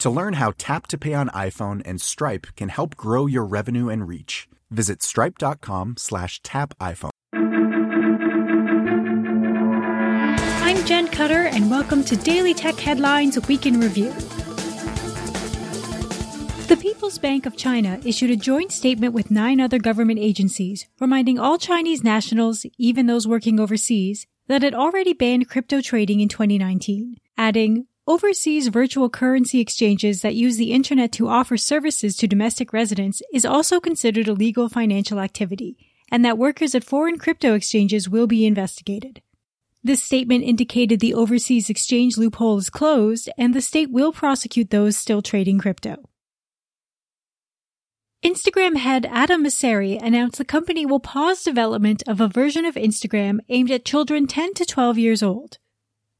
To learn how Tap to Pay on iPhone and Stripe can help grow your revenue and reach, visit stripe.com slash tap iPhone. I'm Jen Cutter, and welcome to Daily Tech Headlines Week in Review. The People's Bank of China issued a joint statement with nine other government agencies, reminding all Chinese nationals, even those working overseas, that it already banned crypto trading in 2019, adding, Overseas virtual currency exchanges that use the internet to offer services to domestic residents is also considered a legal financial activity, and that workers at foreign crypto exchanges will be investigated. This statement indicated the overseas exchange loophole is closed and the state will prosecute those still trading crypto. Instagram head Adam Mosseri announced the company will pause development of a version of Instagram aimed at children 10 to 12 years old.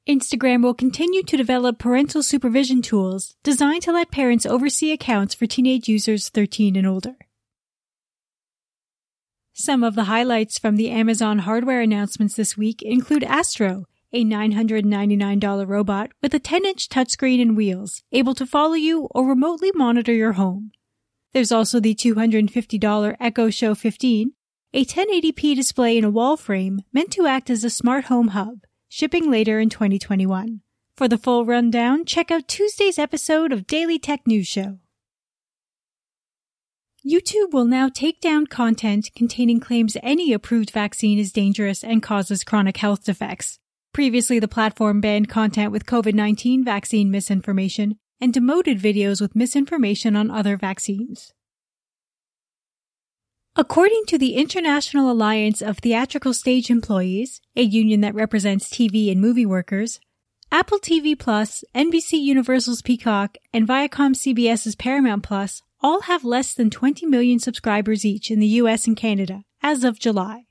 Instagram will continue to develop parental supervision tools designed to let parents oversee accounts for teenage users 13 and older. Some of the highlights from the Amazon hardware announcements this week include Astro, a $999 robot with a 10 inch touchscreen and wheels, able to follow you or remotely monitor your home. There's also the $250 Echo Show 15, a 1080p display in a wall frame meant to act as a smart home hub, shipping later in 2021. For the full rundown, check out Tuesday's episode of Daily Tech News Show. YouTube will now take down content containing claims any approved vaccine is dangerous and causes chronic health defects. Previously, the platform banned content with COVID-19 vaccine misinformation and demoted videos with misinformation on other vaccines. According to the International Alliance of Theatrical Stage Employees, a union that represents TV and movie workers, Apple TV Plus, NBC Universal's Peacock, and Viacom CBS's Paramount Plus all have less than 20 million subscribers each in the US and Canada as of July.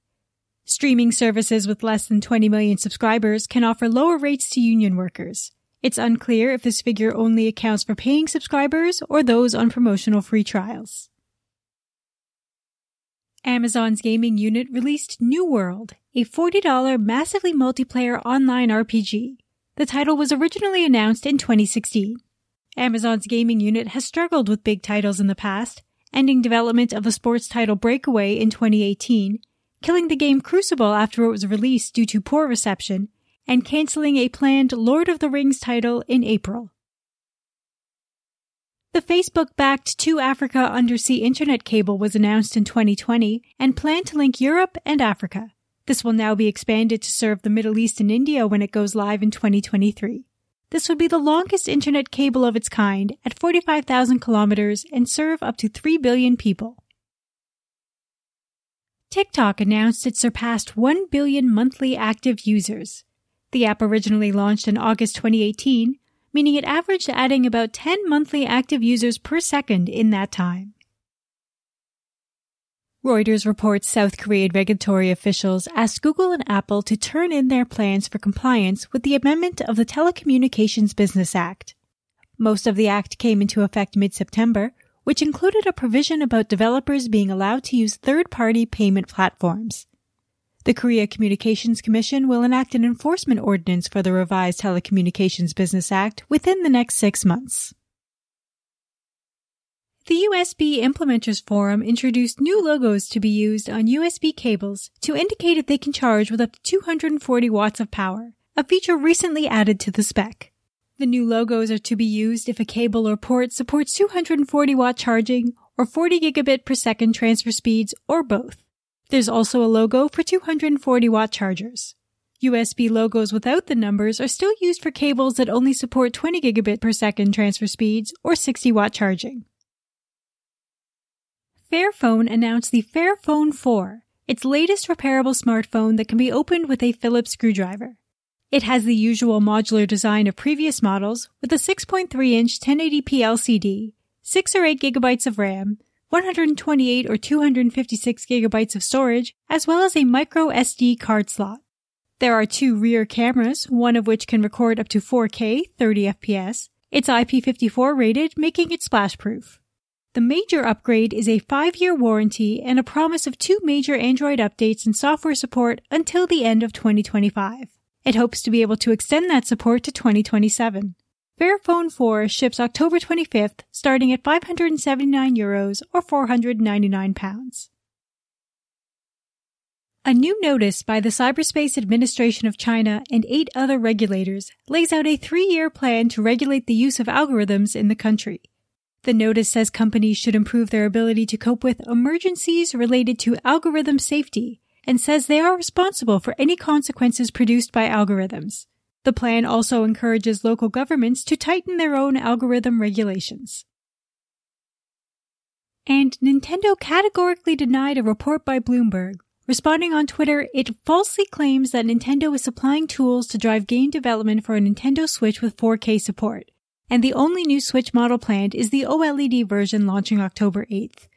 Streaming services with less than 20 million subscribers can offer lower rates to union workers. It's unclear if this figure only accounts for paying subscribers or those on promotional free trials. Amazon's gaming unit released New World, a $40 massively multiplayer online RPG. The title was originally announced in 2016. Amazon's gaming unit has struggled with big titles in the past, ending development of the sports title Breakaway in 2018, killing the game Crucible after it was released due to poor reception, and canceling a planned Lord of the Rings title in April. The Facebook backed 2Africa undersea internet cable was announced in 2020 and planned to link Europe and Africa. This will now be expanded to serve the Middle East and India when it goes live in 2023. This would be the longest internet cable of its kind at 45,000 kilometers and serve up to 3 billion people. TikTok announced it surpassed 1 billion monthly active users. The app originally launched in August 2018 meaning it averaged adding about 10 monthly active users per second in that time. Reuters reports South Korean regulatory officials asked Google and Apple to turn in their plans for compliance with the amendment of the Telecommunications Business Act. Most of the act came into effect mid-September, which included a provision about developers being allowed to use third-party payment platforms. The Korea Communications Commission will enact an enforcement ordinance for the revised Telecommunications Business Act within the next six months. The USB Implementers Forum introduced new logos to be used on USB cables to indicate if they can charge with up to 240 watts of power, a feature recently added to the spec. The new logos are to be used if a cable or port supports 240 watt charging or 40 gigabit per second transfer speeds or both. There's also a logo for 240 watt chargers. USB logos without the numbers are still used for cables that only support 20 gigabit per second transfer speeds or 60 watt charging. Fairphone announced the Fairphone 4, its latest repairable smartphone that can be opened with a Phillips screwdriver. It has the usual modular design of previous models with a 6.3 inch 1080p LCD, 6 or 8 gigabytes of RAM, 128 or 256 gigabytes of storage, as well as a micro SD card slot. There are two rear cameras, one of which can record up to 4K 30 FPS. It's IP54 rated, making it splash proof. The major upgrade is a five year warranty and a promise of two major Android updates and software support until the end of 2025. It hopes to be able to extend that support to 2027. Fairphone 4 ships October 25th, starting at 579 euros or 499 pounds. A new notice by the Cyberspace Administration of China and eight other regulators lays out a three-year plan to regulate the use of algorithms in the country. The notice says companies should improve their ability to cope with emergencies related to algorithm safety and says they are responsible for any consequences produced by algorithms. The plan also encourages local governments to tighten their own algorithm regulations. And Nintendo categorically denied a report by Bloomberg. Responding on Twitter, it falsely claims that Nintendo is supplying tools to drive game development for a Nintendo Switch with 4K support and the only new Switch model planned is the OLED version launching October 8th.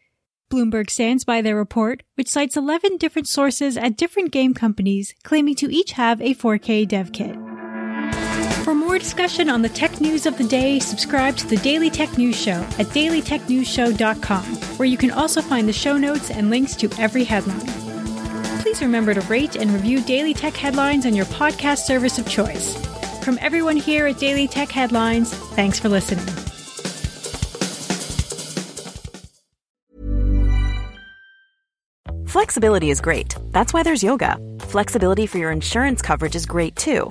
Bloomberg stands by their report, which cites 11 different sources at different game companies claiming to each have a 4K dev kit. For more discussion on the tech news of the day, subscribe to the Daily Tech News Show at dailytechnewsshow.com, where you can also find the show notes and links to every headline. Please remember to rate and review Daily Tech headlines on your podcast service of choice. From everyone here at Daily Tech Headlines, thanks for listening. Flexibility is great. That's why there's yoga. Flexibility for your insurance coverage is great too.